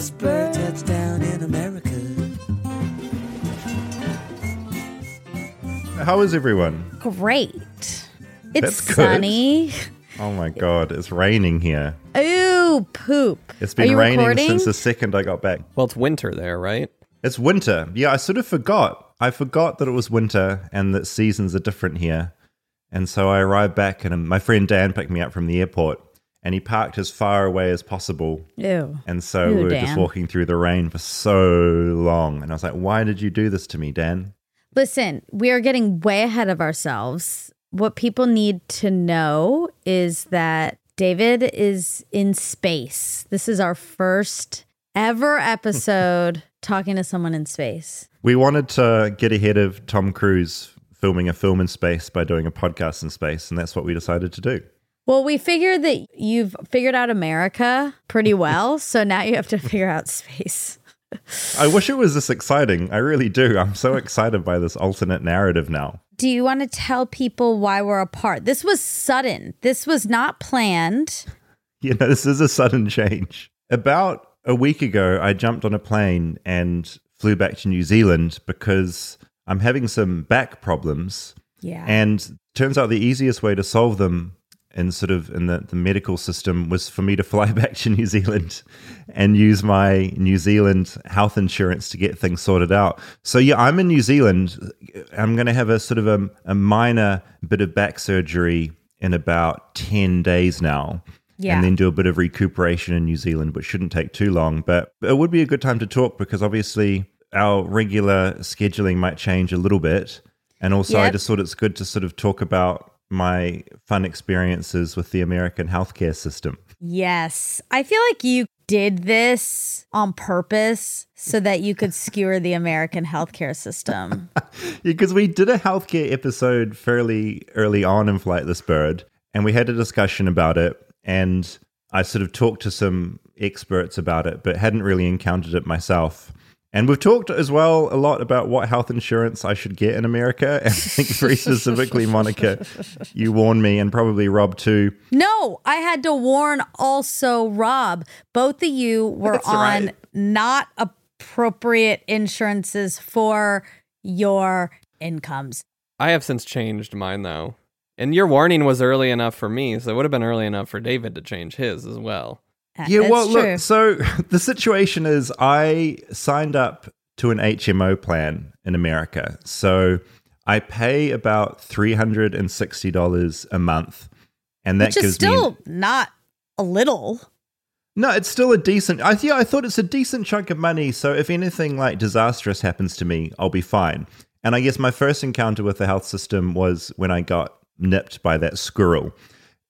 flightless bird touchdown in America. How is everyone? Great. It's That's good. sunny. Oh my god, it's raining here. Ooh, poop. It's been raining recording? since the second I got back. Well, it's winter there, right? It's winter. Yeah, I sort of forgot. I forgot that it was winter and that seasons are different here. And so I arrived back, and my friend Dan picked me up from the airport, and he parked as far away as possible. Ew. And so Ooh, we were just walking through the rain for so long. And I was like, why did you do this to me, Dan? Listen, we are getting way ahead of ourselves. What people need to know is that David is in space. This is our first ever episode talking to someone in space. We wanted to get ahead of Tom Cruise filming a film in space by doing a podcast in space. And that's what we decided to do. Well, we figured that you've figured out America pretty well. so now you have to figure out space. I wish it was this exciting. I really do. I'm so excited by this alternate narrative now. Do you want to tell people why we're apart? This was sudden. This was not planned. You know, this is a sudden change. About a week ago, I jumped on a plane and flew back to New Zealand because I'm having some back problems. Yeah. And turns out the easiest way to solve them in sort of in the, the medical system was for me to fly back to New Zealand and use my New Zealand health insurance to get things sorted out. So yeah, I'm in New Zealand. I'm going to have a sort of a, a minor bit of back surgery in about 10 days now. Yeah. And then do a bit of recuperation in New Zealand, which shouldn't take too long. But it would be a good time to talk because obviously our regular scheduling might change a little bit. And also, I just thought it's good to sort of talk about my fun experiences with the American healthcare system. Yes. I feel like you did this on purpose so that you could skewer the American healthcare system. Because we did a healthcare episode fairly early on in Flightless Bird, and we had a discussion about it. And I sort of talked to some experts about it, but hadn't really encountered it myself. And we've talked as well a lot about what health insurance I should get in America. And I think very specifically, Monica, you warned me, and probably Rob too. no, I had to warn also Rob. Both of you were That's on right. not appropriate insurances for your incomes. I have since changed mine though. And your warning was early enough for me, so it would have been early enough for David to change his as well. Uh, Yeah, that's well, true. look, so the situation is I signed up to an HMO plan in America. So I pay about $360 a month. And that Which is gives me. still not a little. No, it's still a decent. I yeah, I thought it's a decent chunk of money. So if anything like disastrous happens to me, I'll be fine. And I guess my first encounter with the health system was when I got nipped by that squirrel,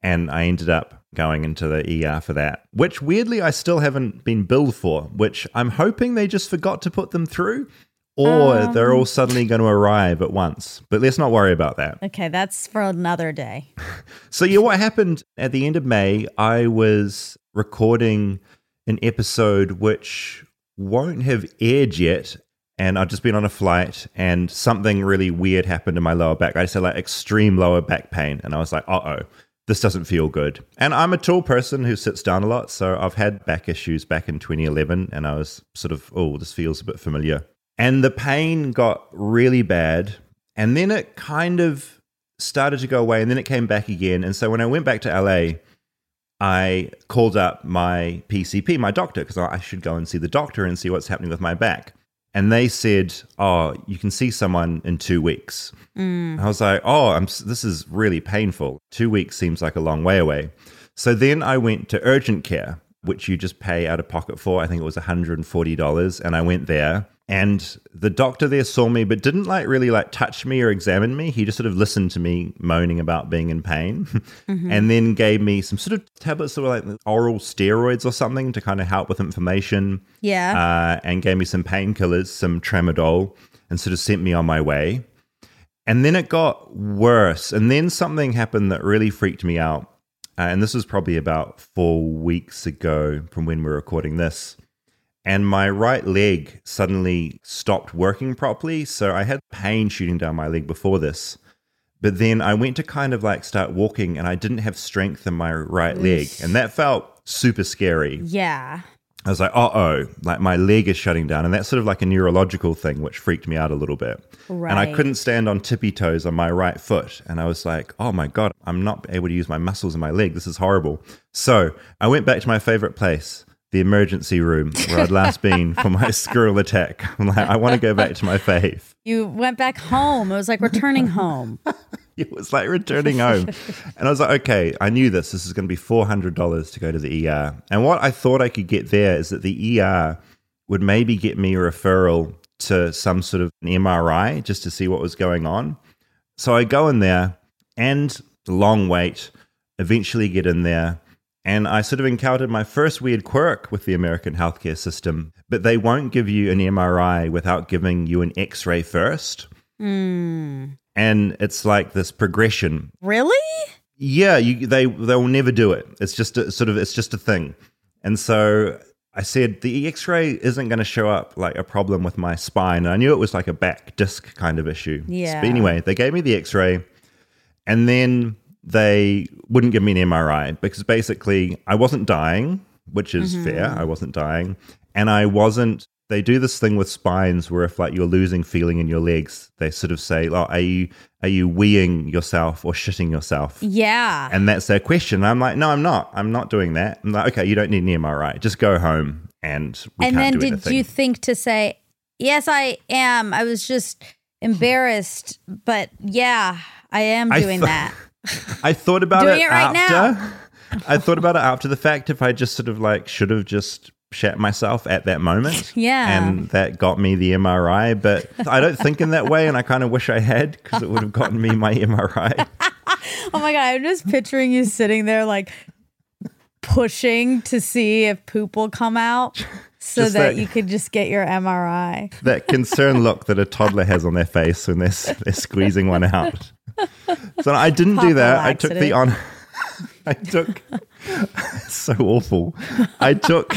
and I ended up going into the ER for that. Which weirdly I still haven't been billed for. Which I'm hoping they just forgot to put them through, or they're all suddenly going to arrive at once. But let's not worry about that. Okay, that's for another day. So yeah, what happened at the end of May? I was recording an episode which won't have aired yet, and I've just been on a flight, and something really weird happened in my lower back. I just had like extreme lower back pain, and I was like, "Uh oh, this doesn't feel good." And I'm a tall person who sits down a lot, so I've had back issues back in 2011, and I was sort of, "Oh, this feels a bit familiar." And the pain got really bad, and then it kind of started to go away and then it came back again. And so when I went back to LA, I called up my PCP, my doctor, because I should go and see the doctor and see what's happening with my back. And they said, "Oh, you can see someone in two weeks." Mm. I was like, "Oh, I'm, this is really painful. Two weeks seems like a long way away." So then I went to urgent care, which you just pay out of pocket for. I think it was $140, and I went there. And the doctor there saw me, but didn't like really like touch me or examine me. He just sort of listened to me moaning about being in pain, and then gave me some sort of tablets that were like oral steroids or something to kind of help with inflammation Yeah. uh, and gave me some painkillers, some tramadol, and sort of sent me on my way. And then it got worse. And then something happened that really freaked me out. Uh, and this was probably about four weeks ago from when we're recording this. And my right leg suddenly stopped working properly. So I had pain shooting down my leg before this. But then I went to kind of like start walking and I didn't have strength in my right leg. And that felt super scary. yeah. I was like, uh oh, like my leg is shutting down. And that's sort of like a neurological thing, which freaked me out a little bit. Right. And I couldn't stand on tippy toes on my right foot. And I was like, oh my God, I'm not able to use my muscles in my leg. This is horrible. So I went back to my favorite place, the emergency room where I'd last been for my squirrel attack. I'm like, I want to go back to my faith. You went back home. It was like returning home. It was like returning home. and I was like, okay, I knew this. This is going to be $400 to go to the ER. And what I thought I could get there is that the ER would maybe get me a referral to some sort of an MRI just to see what was going on. So I go in there and the long wait, eventually get in there. And I sort of encountered my first weird quirk with the American healthcare system, but they won't give you an MRI without giving you an x ray first. Mm. And it's like this progression Really? yeah, you, they they'll never do it. It's just a, sort of it's just a thing. And so I said the X-ray isn't going to show up like a problem with my spine. And I knew it was like a back disc kind of issue. Yeah. But anyway, they gave me the X-ray, and then they wouldn't give me an MRI because basically I wasn't dying, which is mm-hmm. fair. I wasn't dying, and I wasn't. They do this thing with spines where if like you're losing feeling in your legs, they sort of say, "Oh, are you are you weeing yourself or shitting yourself?" Yeah. And that's their question. I'm like, no, I'm not. I'm not doing that. I'm like, okay, you don't need an MRI. Just go home and and then did anything. you think to say, yes, I am. I was just hmm. embarrassed, but yeah, I am I doing that. I thought about it, it right after. I thought about it after the fact. If I just sort of like should have just shat myself at that moment. Yeah. And that got me the MRI. But I don't think in that way. And I kind of wish I had because it would have gotten me my MRI. Oh my god, I'm just picturing you sitting there like pushing to see if poop will come out so that, that- you could just get your MRI. that concerned look that a toddler has on their face when they're, they're squeezing one out. So I didn't do that. I took the on. I took so awful. I took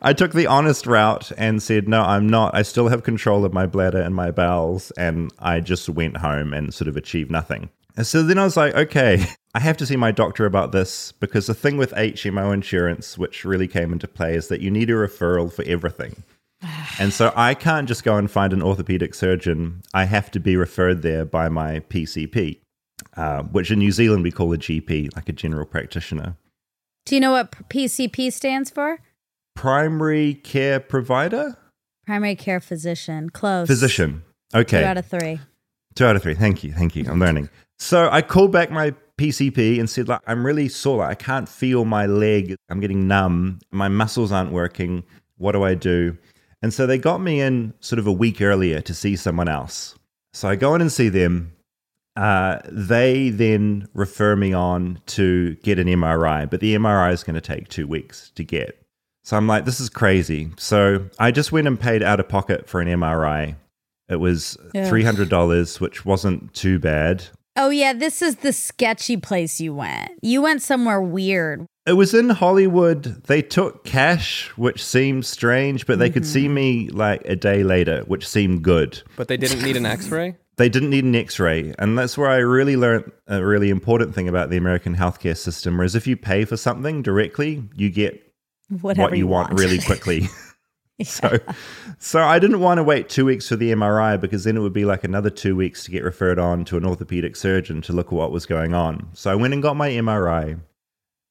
I took the honest route and said, "No, I'm not. I still have control of my bladder and my bowels." And I just went home and sort of achieved nothing. And so then I was like, "Okay, I have to see my doctor about this because the thing with HMO insurance, which really came into play, is that you need a referral for everything." And so I can't just go and find an orthopedic surgeon. I have to be referred there by my PCP, uh, which in New Zealand we call a GP, like a general practitioner. Do you know what PCP stands for? Primary care provider? Primary care physician. Close. Physician. Okay. Two out of three. Two out of three. Thank you. Thank you. I'm learning. So I called back my PCP and said, like, I'm really sore. Like, I can't feel my leg. I'm getting numb. My muscles aren't working. What do I do? And so they got me in sort of a week earlier to see someone else. So I go in and see them. Uh, they then refer me on to get an MRI, but the MRI is going to take two weeks to get. So I'm like, this is crazy. So I just went and paid out of pocket for an MRI. It was Ugh. $300, which wasn't too bad. Oh yeah, this is the sketchy place you went. You went somewhere weird. It was in Hollywood. They took cash, which seemed strange, but they could see mm-hmm. me like a day later, which seemed good. But they didn't need an X-ray. They didn't need an x ray. And that's where I really learned a really important thing about the American healthcare system. Whereas if you pay for something directly, you get Whatever what you, want, really quickly. so, so I didn't want to wait two weeks for the MRI because then it would be like another two weeks to get referred on to an orthopedic surgeon to look at what was going on. So I went and got my MRI,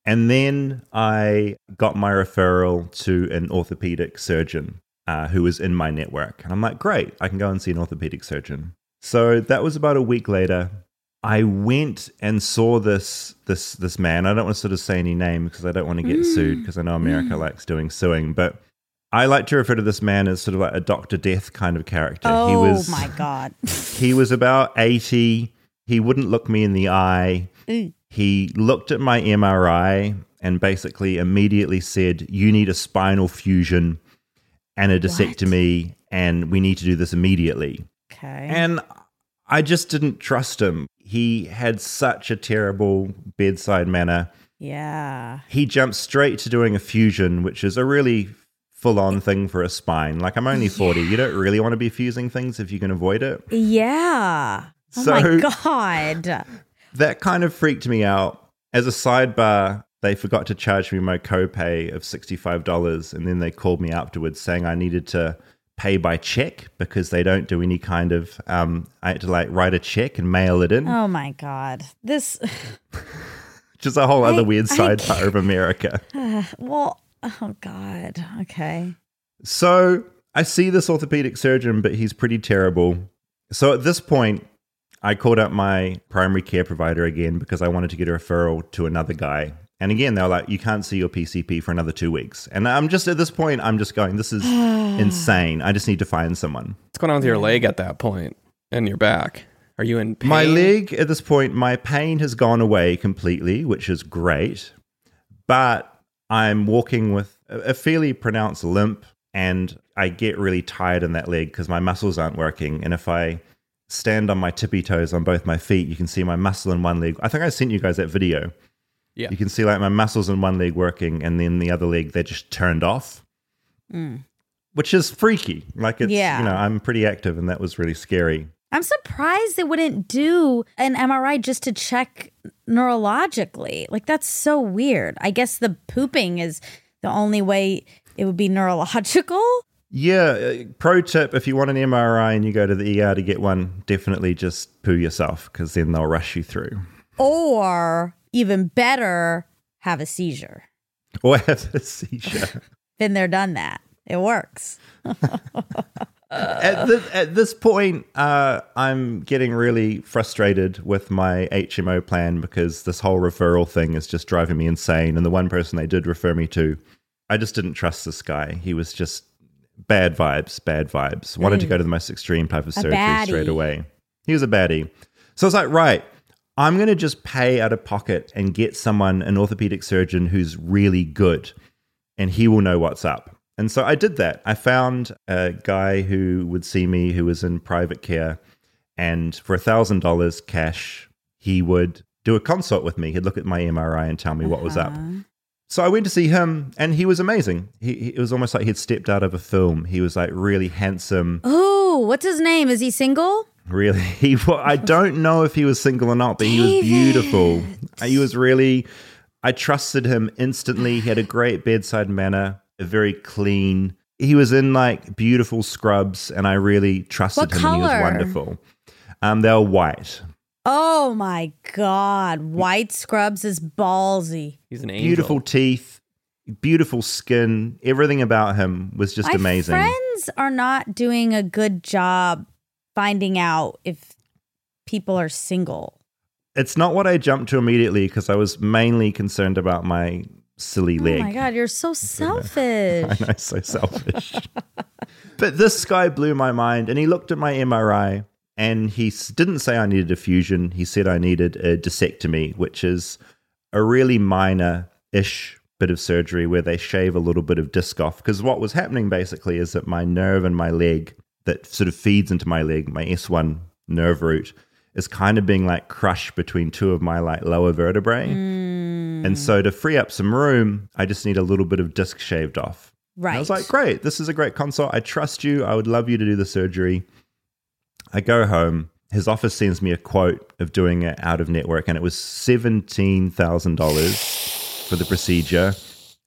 and then I got my referral to an orthopedic surgeon uh, who was in my network, and I'm like, great, I can go and see an orthopedic surgeon. So that was about a week later. I went and saw this this this man. I don't want to sort of say any name because I don't want to get sued because I know America likes doing suing, but I like to refer to this man as sort of like a Doctor Death kind of character. Oh he was my god. he was about 80. He wouldn't look me in the eye. Ooh. He looked at my MRI and basically immediately said, "You need a spinal fusion and a discectomy and we need to do this immediately." Okay. And I just didn't trust him. He had such a terrible bedside manner. yeah. He jumped straight to doing a fusion, which is a really full on thing for a spine. Like, I'm only 40. You don't really want to be fusing things if you can avoid it. Yeah. Oh So- my god. That kind of freaked me out. As a sidebar, they forgot to charge me my copay of $65 and then they called me afterwards saying I needed to pay by check because they don't do any kind of um I had to like write a check and mail it in, Oh my God. This, is a whole other weird I side part of America. well, oh God. Okay. So I see this orthopedic surgeon, but he's pretty terrible. So at this point, I called up my primary care provider again because I wanted to get a referral to another guy. And again, they were like, you can't see your PCP for another two weeks. And I'm just at this point, I'm just going, this is insane. I just need to find someone. What's going on with your leg at that point and your back? Are you in pain? My leg at this point, my pain has gone away completely, which is great. But I'm walking with a a fairly pronounced limp and I get really tired in that leg because my muscles aren't working. And if I stand on my tippy toes on both my feet, you can see my muscle in one leg. I think I sent you guys that video. Yeah. You can see like my muscles in one leg working and then the other leg, they're just turned off, mm. which is freaky. Like it's, Yeah. you know, I'm pretty active and that was really scary. I'm surprised they wouldn't do an MRI just to check neurologically. Like, that's so weird. I guess the pooping is the only way it would be neurological. Yeah, uh, pro tip if you want an MRI and you go to the ER to get one, definitely just poo yourself because then they'll rush you through. Or even better, have a seizure. Or have a seizure. Been there, done that. It works. at, this, at this point, uh, I'm getting really frustrated with my HMO plan because this whole referral thing is just driving me insane. And the one person they did refer me to, I just didn't trust this guy. He was just bad vibes, bad vibes. Wanted to go to the most extreme type of surgery straight away. He was a baddie. So I was like, right, I'm going to just pay out of pocket and get someone, an orthopedic surgeon who's really good and he will know what's up. And so I did that. I found a guy who would see me who was in private care, and for a thousand dollars cash, he would do a consult with me. He'd look at my MRI and tell me what was up. Uh-huh. So I went to see him, and he was amazing. He, he it was almost like he'd stepped out of a film. He was like really handsome, Oh, what's his name? Is he single? really. He wa- I don't know if he was single or not, but he was beautiful. He was really. I trusted him instantly. He had a great bedside manner, a very clean. He was in like beautiful scrubs, and I really trusted What him. And he was wonderful. Um, they were white, Oh my God. White scrubs is ballsy. He's an angel. beautiful teeth, beautiful skin. Everything about him was just My amazing. friends are not doing a good job finding out if people are single. It's not what I jumped to immediately because I was mainly concerned about my silly leg. Oh my God, you're so selfish. I know, so selfish. but this guy blew my mind, and he looked at my MRI, and he didn't say I needed a fusion. He said I needed a discectomy, which is a really minor-ish bit of surgery where they shave a little bit of disc off. Because what was happening basically is that my nerve in my leg that sort of feeds into my leg, my S1 nerve root, is kind of being like crushed between two of my like lower vertebrae. And so to free up some room, I just need a little bit of disc shaved off. And right. I was like, great, this is a great consult. I trust you. I would love you to do the surgery. I go home. His office sends me a quote of doing it out of network, and it was $17,000 for the procedure.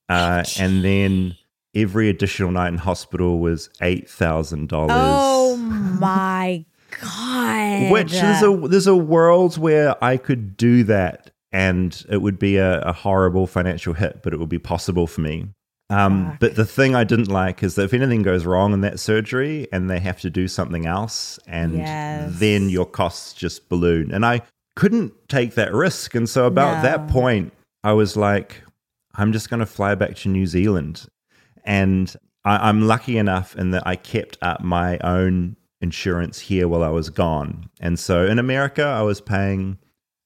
Uh, and then every additional night in hospital was $8,000. oh my God. Which is a there's a world where I could do that and it would be a, a horrible financial hit, but it would be possible for me. Um, but the thing I didn't like is that if anything goes wrong in that surgery and they have to do something else, and Yes. then your costs just balloon. And I couldn't take that risk. And so about that point, I was like, I'm just going to fly back to New Zealand. And I, I'm lucky enough in that I kept up my own insurance here while I was gone. And so in America, I was paying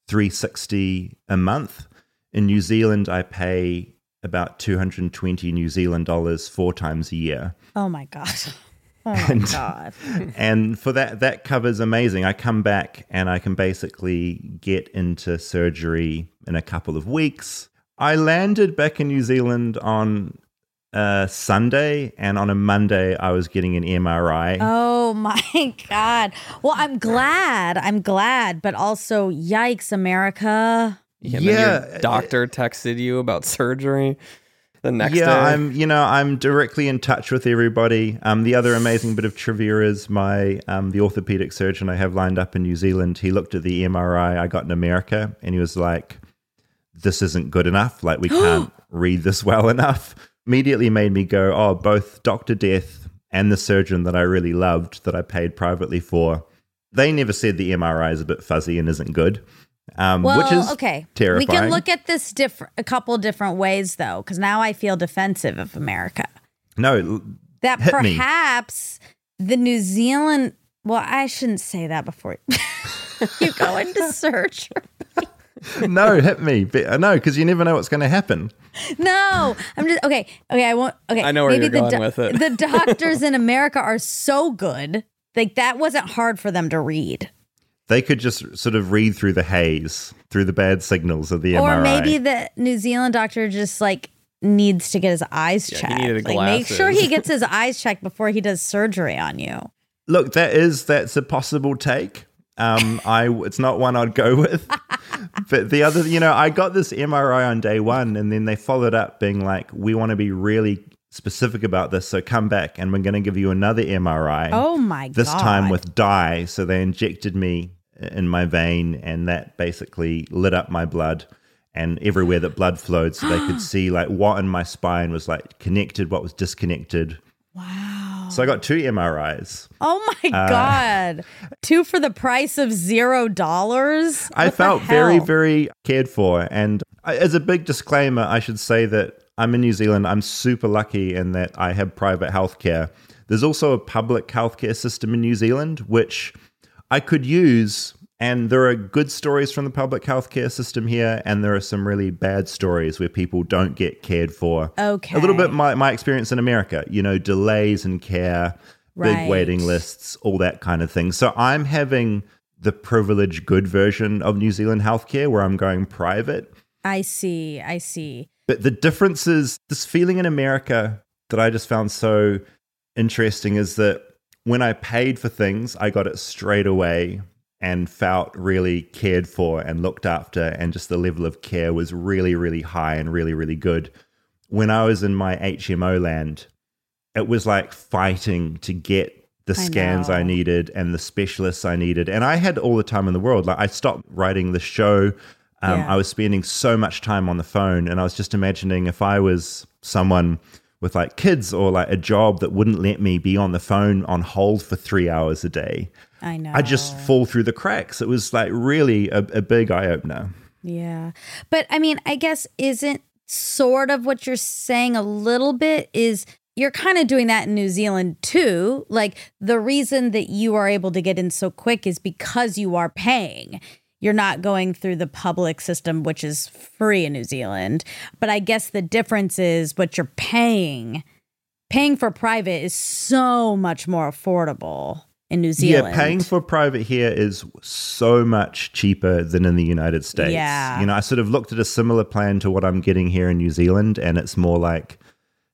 360 a month. In New Zealand, I pay about 220 New Zealand dollars four times a year. Oh my God. Oh my God. and for that that covers amazing i come back and i can basically get into surgery in a couple of weeks i landed back in new zealand on uh, sunday and on a monday i was getting an mri Oh my God. Well, I'm glad. I'm glad, but also, yikes, America. And then Yeah, your doctor texted you about surgery the next yeah, day. I'm you know I'm directly in touch with everybody. Um, the other amazing bit of trivia is my um, the orthopedic surgeon I have lined up in New Zealand. He looked at the MRI I got in America and he was like, "This isn't good enough. Like we can't read this well enough." Immediately made me go, "Oh, both Doctor Death and the surgeon that I really loved that I paid privately for." They never said the MRI is a bit fuzzy and isn't good, um, Well, which is okay. terrifying. We can look at this different a couple different ways though, because now I feel defensive of America. no, That Hit me. perhaps the New Zealand. Well, I shouldn't say that before you go into search. no, hit me. But, uh, no, because you never know what's going to happen. No, I'm just okay. Okay, I won't. Okay, I know where maybe you're the going with it. the doctors in America are so good. Like that wasn't hard for them to read, They could just sort of read through the haze, through the bad signals of the MRI. or maybe the New Zealand doctor just like needs to get his eyes Yeah, he checked. needed like make sure he gets his eyes checked before he does surgery on you. Look, that is that's a possible take. Um, I it's not one I'd go with. but the other, you know, I got this MRI on day one, and then they followed up being like, "We want to be really specific about this, so come back, and we're going to give you another MRI." Oh my god! this time with dye. So they injected me in my vein, and that basically lit up my blood and everywhere that blood flowed, so they could see like what in my spine was like connected, what was disconnected. wow. So I got two MRIs. Oh my Uh, god! Two for the price of zero dollars. I felt very, very cared for. And as a big disclaimer, I should say that I'm in New Zealand. I'm super lucky in that I have private healthcare. There's also a public healthcare system in New Zealand, which I could use. And there are good stories from the public healthcare system here, and there are some really bad stories where people don't get cared for. Okay. A little bit my, my experience in America, you know, delays in care, Right. big waiting lists, all that kind of thing. So I'm having the privileged good version of New Zealand healthcare where I'm going private. I see. I see. But the difference is this feeling in America that I just found so interesting is that when I paid for things, I got it straight away and felt really cared for and looked after. And just the level of care was really, really high and really, really good. When I was in my HMO land, it was like fighting to get the scans I, know. needed and the specialists I needed. And I had all the time in the world. Like I stopped writing the show. Um, Yeah. I was spending so much time on the phone, and I was just imagining if I was someone with like kids or like a job that wouldn't let me be on the phone on hold for three hours a day, I know. I just fall through the cracks. It was like really a, a big eye opener. Yeah. But I mean, I guess isn't sort of what you're saying a little bit is you're kind of doing that in New Zealand too. Like the reason that you are able to get in so quick is because you are paying. You're not going through the public system, which is free in New Zealand. But I guess the difference is what you're paying. Paying for private is so much more affordable in New Zealand. Yeah, paying for private here is so much cheaper than in the United States. Yeah. You know, I sort of looked at a similar plan to what I'm getting here in New Zealand, and it's more like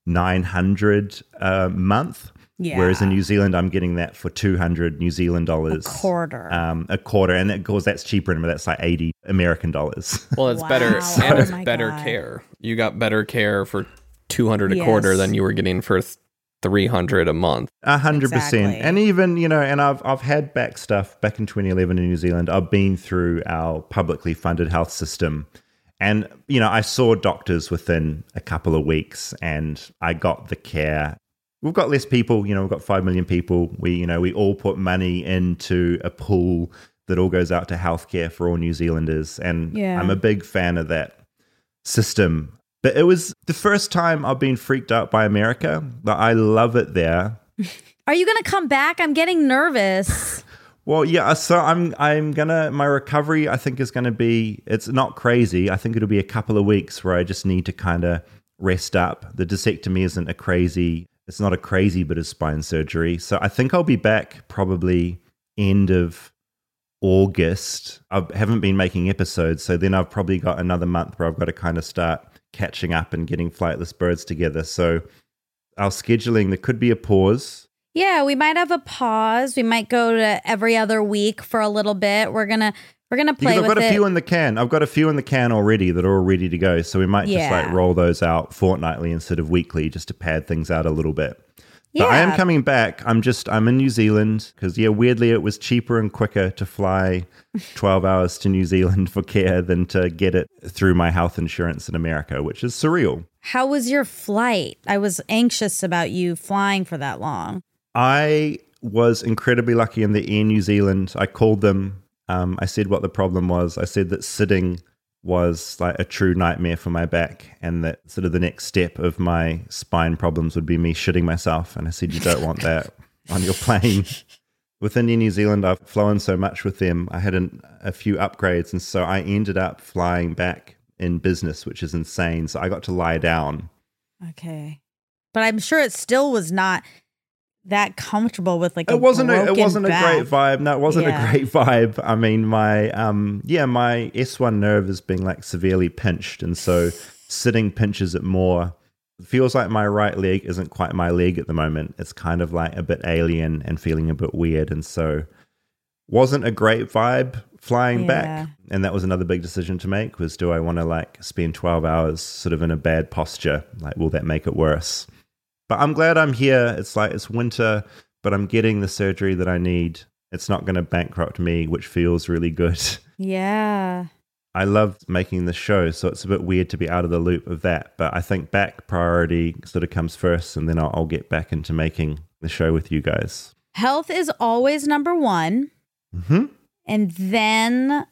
900 a month. Yeah. Whereas in New Zealand, I'm getting that for 200 New Zealand dollars. A quarter. Um, a quarter. And of course, that's cheaper, but that's like 80 American dollars. Well, it's better Wow. and Oh it's my better God. care. You got better care for 200 a quarter than you were getting for th- 300 a month. A hundred percent. Exactly. And even, you know, and I've I've had back stuff back in 2011 in New Zealand. I've been through our publicly funded health system. And, you know, I saw doctors within a couple of weeks and I got the care. We've got less people, you know, we've got 5 million people. We, you know, we all put money into a pool that all goes out to healthcare for all New Zealanders. And Yeah. I'm a big fan of that system. But it was the first time I've been freaked out by America. But I love it there. Are you going to come back? I'm getting nervous. Well, yeah. Uh, so I'm I'm gonna my recovery. I think is gonna be. It's not crazy. I think it'll be a couple of weeks where I just need to kind of rest up. The discectomy isn't a crazy. It's not a crazy bit of spine surgery. So I think I'll be back probably end of August. I haven't been making episodes, so then I've probably got another month where I've got to kind of start catching up and getting flightless birds together. So our scheduling there could be a pause. yeah, we might have a pause. We might go to every other week for a little bit. We're going to We're gonna play Because I've got a it. few in the can. I've got a few in the can already that are all ready to go. So we might just like roll those out fortnightly instead of weekly just to pad things out a little bit. But I am coming back. I'm just I'm in New Zealand because yeah, weirdly it was cheaper and quicker to fly 12 hours to New Zealand for care than to get it through my health insurance in America, which is surreal. How was your flight? I was anxious about you flying for that long. I was incredibly lucky in the Air New Zealand. I called them. Um, I said what the problem was. I said that sitting was like a true nightmare for my back, and that sort of the next step of my spine problems would be me shitting myself. And I said, You don't want that on your plane. Within New Zealand, I've flown so much with them. I had an, a few upgrades, and so I ended up flying back in business, which is insane. So I got to lie down Okay. But I'm sure it still was not that comfortable with like a it wasn't a, it wasn't a great vibe. No it wasn't Yeah. a great vibe. I mean my um yeah my s1 nerve is being like severely pinched and so sitting pinches it more. It feels like my right leg isn't quite my leg at the moment. It's kind of like a bit alien and feeling a bit weird and so wasn't a great vibe flying Yeah. back. And that was another big decision to make was do i want to like spend 12 hours sort of in a bad posture? Like will that make it worse but I'm glad I'm here. It's like it's winter, but I'm getting the surgery that I need. It's not going to bankrupt me, which feels really good. Yeah. I love making the show, so it's a bit weird to be out of the loop of that. But I think back priority sort of comes first, and then I'll, I'll get back into making the show with you guys. Health is always number one. hmm And then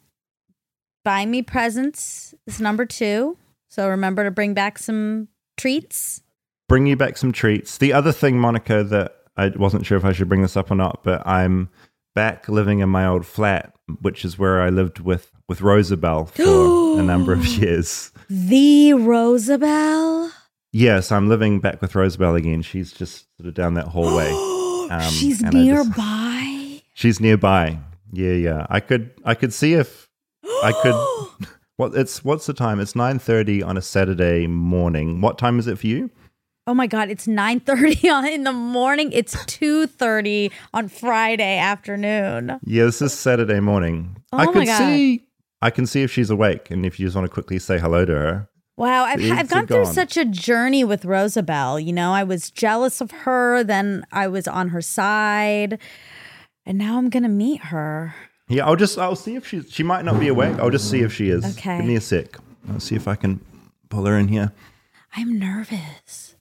buy me presents is number two. So remember to bring back some treats. Bring you back some treats. The other thing, Monica, that I wasn't sure if I should bring this up or not, but I'm back living in my old flat, which is where I lived with with Rosabelle for a number of years. The Rosabelle. Yes, I'm living back with Rosabelle again. She's just sort of down that hallway. Um, She's I just- nearby. She's nearby. Yeah, yeah. I could I could see if I could what it's what's the time? It's 9:30 on a Saturday morning. What time is it for you? Oh my god, it's 9:30 in the morning. It's 2:30 on Friday afternoon. Yeah, this is Saturday morning. I Oh could God. see I can see if she's awake and if you just want to quickly say hello to her. Wow, I've, I've gone through gone. such a journey with Rosabelle. You know, I was jealous of her, then I was on her side, and now I'm gonna meet her. Yeah, I'll just I'll see if she she might not be awake. I'll just see if she is. Okay. Give me a sec. I'll see if I can pull her in here. I'm nervous.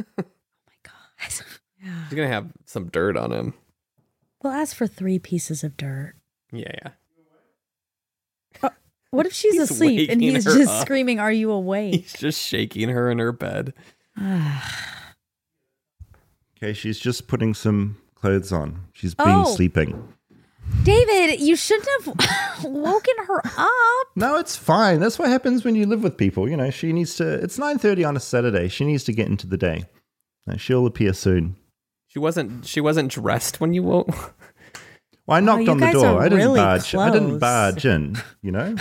Oh my god. Yeah. He's gonna have some dirt on him. We'll ask for three pieces of dirt. Yeah, yeah. Uh, what if she's He's asleep and he's just up. screaming, "Are you awake?" He's just shaking her in her bed. Okay, she's just putting some clothes on. She's been Oh. sleeping. David, you shouldn't have woken her up. No, it's fine. That's what happens when you live with people. You know, she needs to. It's nine thirty on a Saturday. She needs to get into the day. Uh, She'll appear soon. She wasn't. She wasn't dressed when you woke. Well, I knocked Oh, on the door. I didn't really barge. I didn't barge in. You know,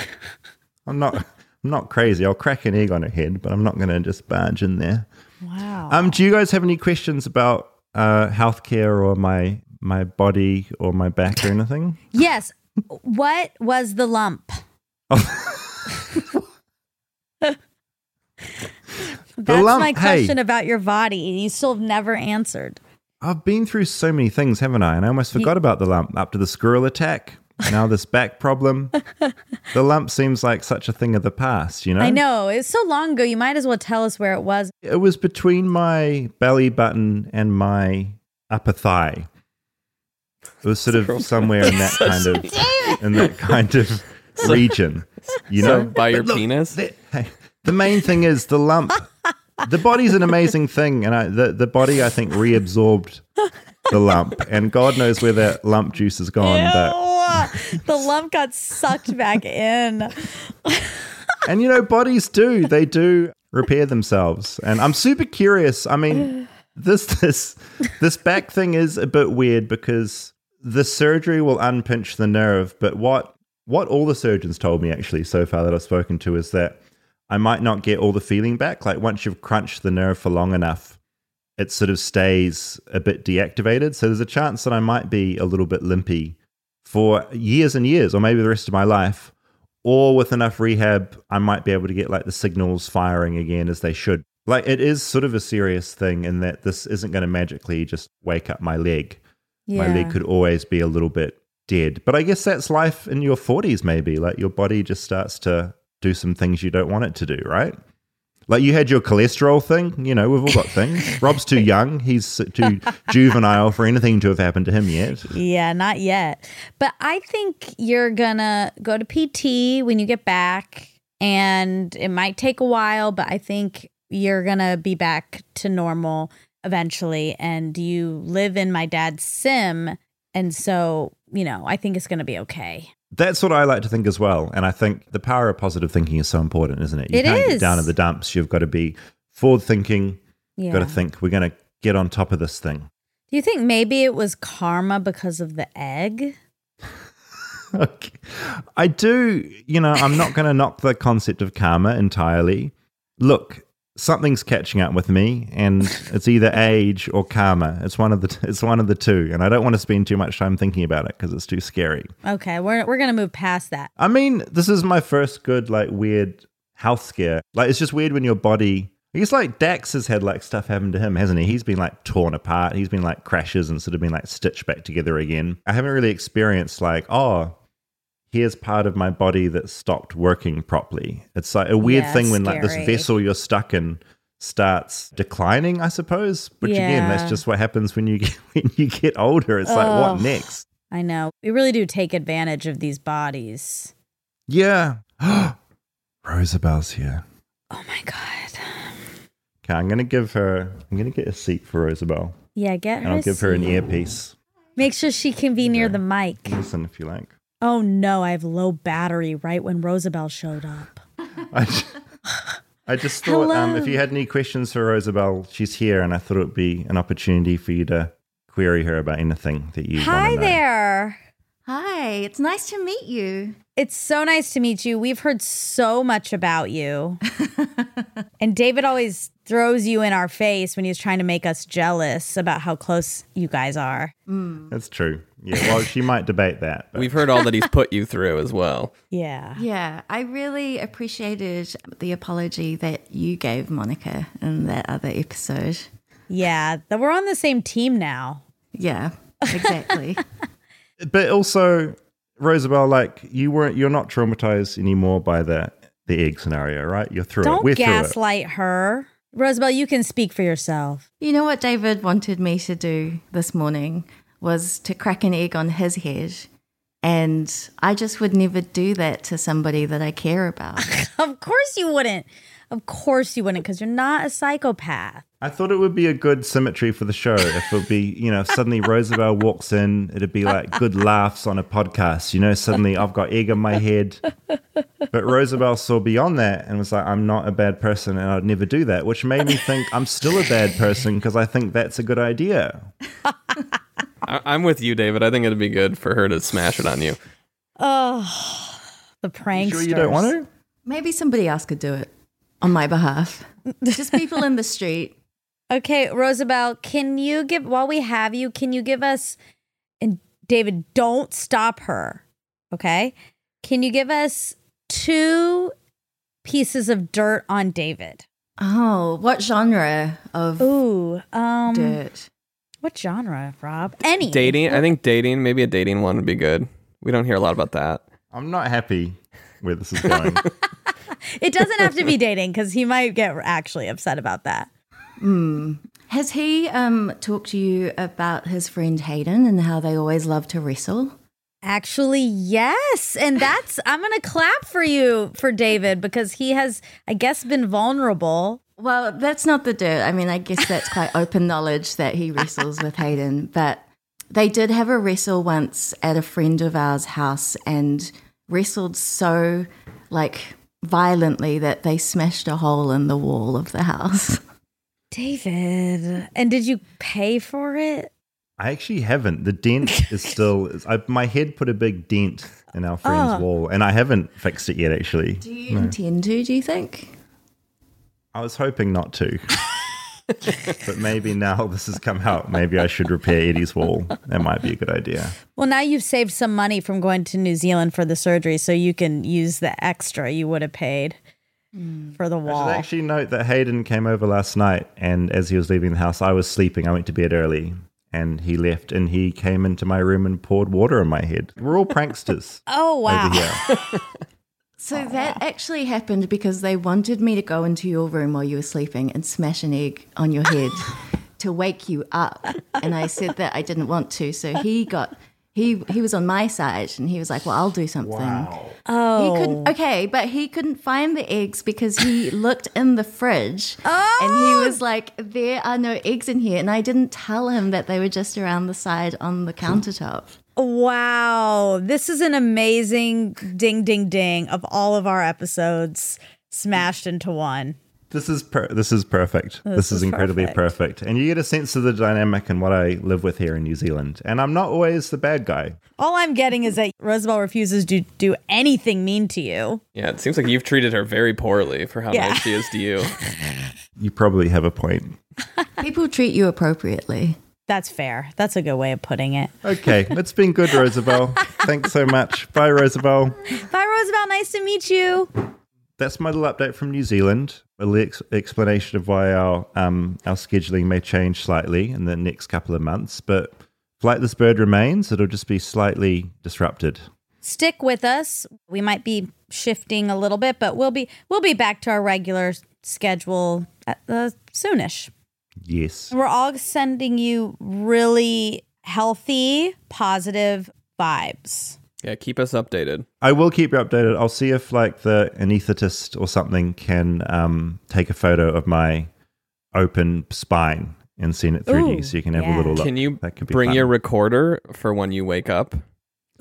I'm not. I'm not crazy. I'll crack an egg on her head, but I'm not going to just barge in there. Wow. Um, do you guys have any questions about uh, healthcare or my my body or my back or anything? yes. What was the lump? That's lump- my hey. question about your body. You still have never answered. I've been through so many things, haven't I? And I almost forgot about the lump. Up to the squirrel attack, now this back problem. the lump seems like such a thing of the past, you know? I know. It's so long ago. You might as well tell us where it was. It was between my belly button and my upper thigh. It was sort of somewhere in that kind of in that kind of region. You So know, by your look, penis? The, hey, the main thing is the lump. The body's an amazing thing, and I, the the body I think reabsorbed the lump, and God knows where that lump juice has gone. But the lump got sucked back in. and you know, bodies do they do repair themselves, and I'm super curious. I mean, this this this back thing is a bit weird because the surgery will unpinch the nerve, but what what all the surgeons told me actually so far that I've spoken to is that I might not get all the feeling back. Like once you've crunched the nerve for long enough, it sort of stays a bit deactivated. So there's a chance that I might be a little bit limpy for years and years, or maybe the rest of my life. Or with enough rehab, I might be able to get like the signals firing again as they should. Like it is sort of a serious thing in that this isn't going to magically just wake up my leg. Yeah. My leg could always be a little bit dead. But I guess that's life in your 40s, maybe. Like your body just starts to do some things you don't want it to do, right? Like you had your cholesterol thing, you know, we've all got things. Rob's too young, he's too juvenile for anything to have happened to him yet. Yeah, not yet. But I think you're gonna go to PT when you get back, and it might take a while, but I think you're gonna be back to normal eventually. And you live in my dad's sim, and so you know, I think it's gonna be okay. That's what I like to think as well. And I think the power of positive thinking is so important, isn't it? You It can't is. get down in the dumps. You've got to be forward thinking. Yeah. You've got to think, we're going to get on top of this thing. Do you think maybe it was karma because of the egg? Okay. I do, you know, I'm not going to knock the concept of karma entirely. Look, something's catching up with me and it's either age or karma. It's one of the it's one of the two and I don't want to spend too much time thinking about it because it's too scary. Okay, we're we're gonna move past that. I mean, this is my first good like weird health scare. Like it's just weird when your body I guess like Dax has had like stuff happen to him, hasn't he? He's been like torn apart. He's been like crashes and sort of been like stitched back together again. I haven't really experienced like, oh, here's part of my body that stopped working properly. It's like a weird Yeah, thing when like this vessel you're stuck in starts declining, I suppose. Which again, that's just what happens when you get when you get older. It's like what next? I know we really do take advantage of these bodies. Yeah. Rosabelle's here. Oh my god. Okay, I'm gonna give her. I'm gonna get a seat for Rosabelle, Yeah, get her. and I'll give her an earpiece. Make sure she can be near the mic. Listen if you like. Oh no, I have low battery right when Rosabelle showed up. I just, I just thought um, if you had any questions for Rosabelle, she's here, and I thought it would be an opportunity for you to query her about anything that you want Hi there. Hi, it's nice to meet you. It's so nice to meet you. We've heard so much about you. and David always throws you in our face when he's trying to make us jealous about how close you guys are. Hmm. That's true. Yeah. Well, she might debate that. But We've heard all that he's put you through as well. Yeah. Yeah, I really appreciated the apology that you gave Monica in that other episode. Yeah. That we're on the same team now. Yeah, exactly. but also, Rosabelle, like you weren't. You're not traumatized anymore by the the egg scenario, right? You're through it. Don't We're through it. gaslight her. Rosabelle, you can speak for yourself. you know what David wanted me to do this morning was to crack an egg on his head. And I just would never do that to somebody that I care about. Of course you wouldn't. Of course you wouldn't, because you're not a psychopath. I thought it would be a good symmetry for the show if it would be, you know, suddenly Rosabelle walks in, it'd be like good laughs on a podcast. You know, suddenly I've got egg on my head. But Rosabelle saw beyond that and was like, I'm not a bad person and I'd never do that, which made me think I'm still a bad person because I think that's a good idea. I- I'm with you, David. I think it'd be good for her to smash it on you. Oh, the pranksters. Sure, you don't want to? Maybe somebody else could do it on my behalf. Just people in the street. Okay, Rosabelle, can you give while we have you, can you give us and David, don't stop her. Okay? Can you give us two pieces of dirt on David? Oh, what genre of Ooh, um dirt? what genre, Rob? Any. Dating, I think dating, maybe a dating one would be good. We don't hear a lot about that. I'm not happy where this is going. It doesn't have to be dating cuz he might get actually upset about that. Has he um, talked to you about his friend Hayden and how they always love to wrestle? Actually, yes. And that's I'm going to clap for you for David because he has I guess been vulnerable. Well, that's not the dirt. I mean, I guess that's quite open knowledge that he wrestles with Hayden. But they did have a wrestle once at a friend of ours' house and wrestled so like violently that they smashed a hole in the wall of the house. David. And did you pay for it? I actually haven't. The dent is still. I, my head put a big dent in our friend's Oh. wall, and I haven't fixed it yet. Actually, Do you intend to? Do you think? I was hoping not to. But maybe now this has come out, maybe I should repair Eddie's wall. That might be a good idea. Well, now you've saved some money from going to New Zealand for the surgery, so you can use the extra you would have paid hmm. for the I wall. should actually note that Hayden came over last night, and as he was leaving the house, I was sleeping. I went to bed early, and he left, and he came into my room and poured water on my head. We're all pranksters oh wow! So oh, that actually happened because they wanted me to go into your room while you were sleeping and smash an egg on your head to wake you up. And I said that I didn't want to. So he got he he was on my side and he was like, "Well, I'll do something." Oh, He couldn't. Oh. Okay, but he couldn't find the eggs because he looked in the fridge and Oh! he was like, "There are no eggs in here." And I didn't tell him that they were just around the side on the countertop. Wow, this is an amazing ding ding ding of all of our episodes smashed into one. This is per- this is perfect. This, This is, is incredibly perfect. perfect. and you get a sense of the dynamic and what I live with here in New Zealand. And I'm not always the bad guy. All I'm getting is that Rosabelle refuses to do anything mean to you. Yeah, it seems like you've treated her very poorly for how Yeah. nice she is to you. You probably have a point. People treat you appropriately. That's fair. That's a good way of putting it. Okay, it's been good, Rosabelle. Thanks so much. Bye, Rosabelle. Bye, Rosabelle. Nice to meet you. That's my little update from New Zealand. A little ex- explanation of why our um, our scheduling may change slightly in the next couple of months, but Flightless Bird remains. It'll just be slightly disrupted. Stick with us. We might be shifting a little bit, but we'll be we'll be back to our regular schedule at, uh, soonish. Yes. We're all sending you really healthy, positive vibes. Yeah, keep us updated. I will keep you updated. I'll see if like the anesthetist or something can um, take a photo of my open spine and send it through to Ooh, you so you can have yeah. a little look. Can you That could be bring fun. your recorder for when you wake up?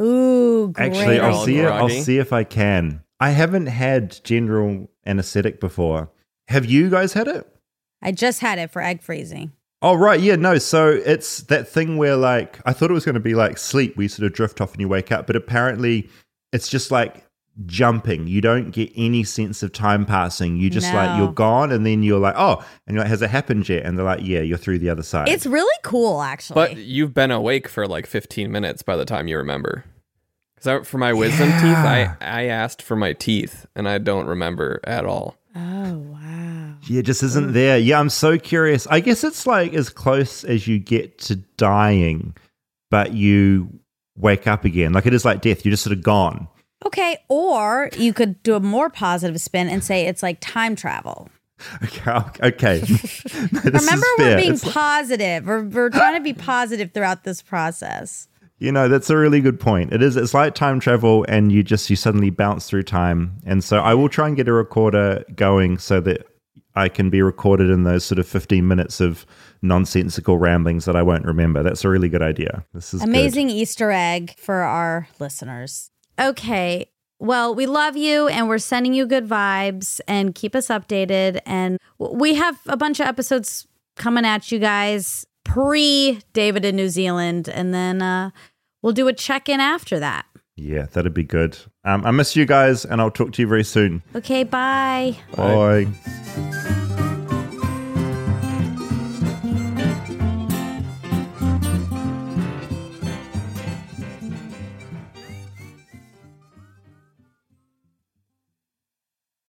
Ooh, great. Actually, I'll see. It, I'll see if I can. I haven't had general anesthetic before. Have you guys had it? I just had it for egg freezing. Oh right, yeah, no. So it's that thing where like I thought it was going to be like sleep, where you sort of drift off and you wake up, but apparently it's just like jumping. You don't get any sense of time passing. You just like you're gone, and then you're like, oh, and you're like, has it happened yet? And they're like, yeah, you're through the other side. It's really cool, actually. But you've been awake for like 15 minutes by the time you remember. Because for my wisdom teeth, I, I asked for my teeth and I don't remember at all. oh wow. Yeah, it just isn't there. Yeah, I'm so curious. I guess it's like as close as you get to dying, but you wake up again. Like it is like death. You're just sort of gone. Okay, or you could do a more positive spin and say it's like time travel. Okay. okay. Remember, we're being It's- positive. We're, we're trying to be positive throughout this process. You know, that's a really good point. It is it's like time travel and you just you suddenly bounce through time. And so I will try and get a recorder going so that I can be recorded in those sort of 15 minutes of nonsensical ramblings that I won't remember. That's a really good idea. This is good. Amazing Easter egg for our listeners. Okay. Well, we love you and we're sending you good vibes and keep us updated. And we have a bunch of episodes coming at you guys pre David in New Zealand. And then uh, we'll do a check in after that. Yeah, that'd be good. Um, I miss you guys and I'll talk to you very soon. Okay. Bye. Bye.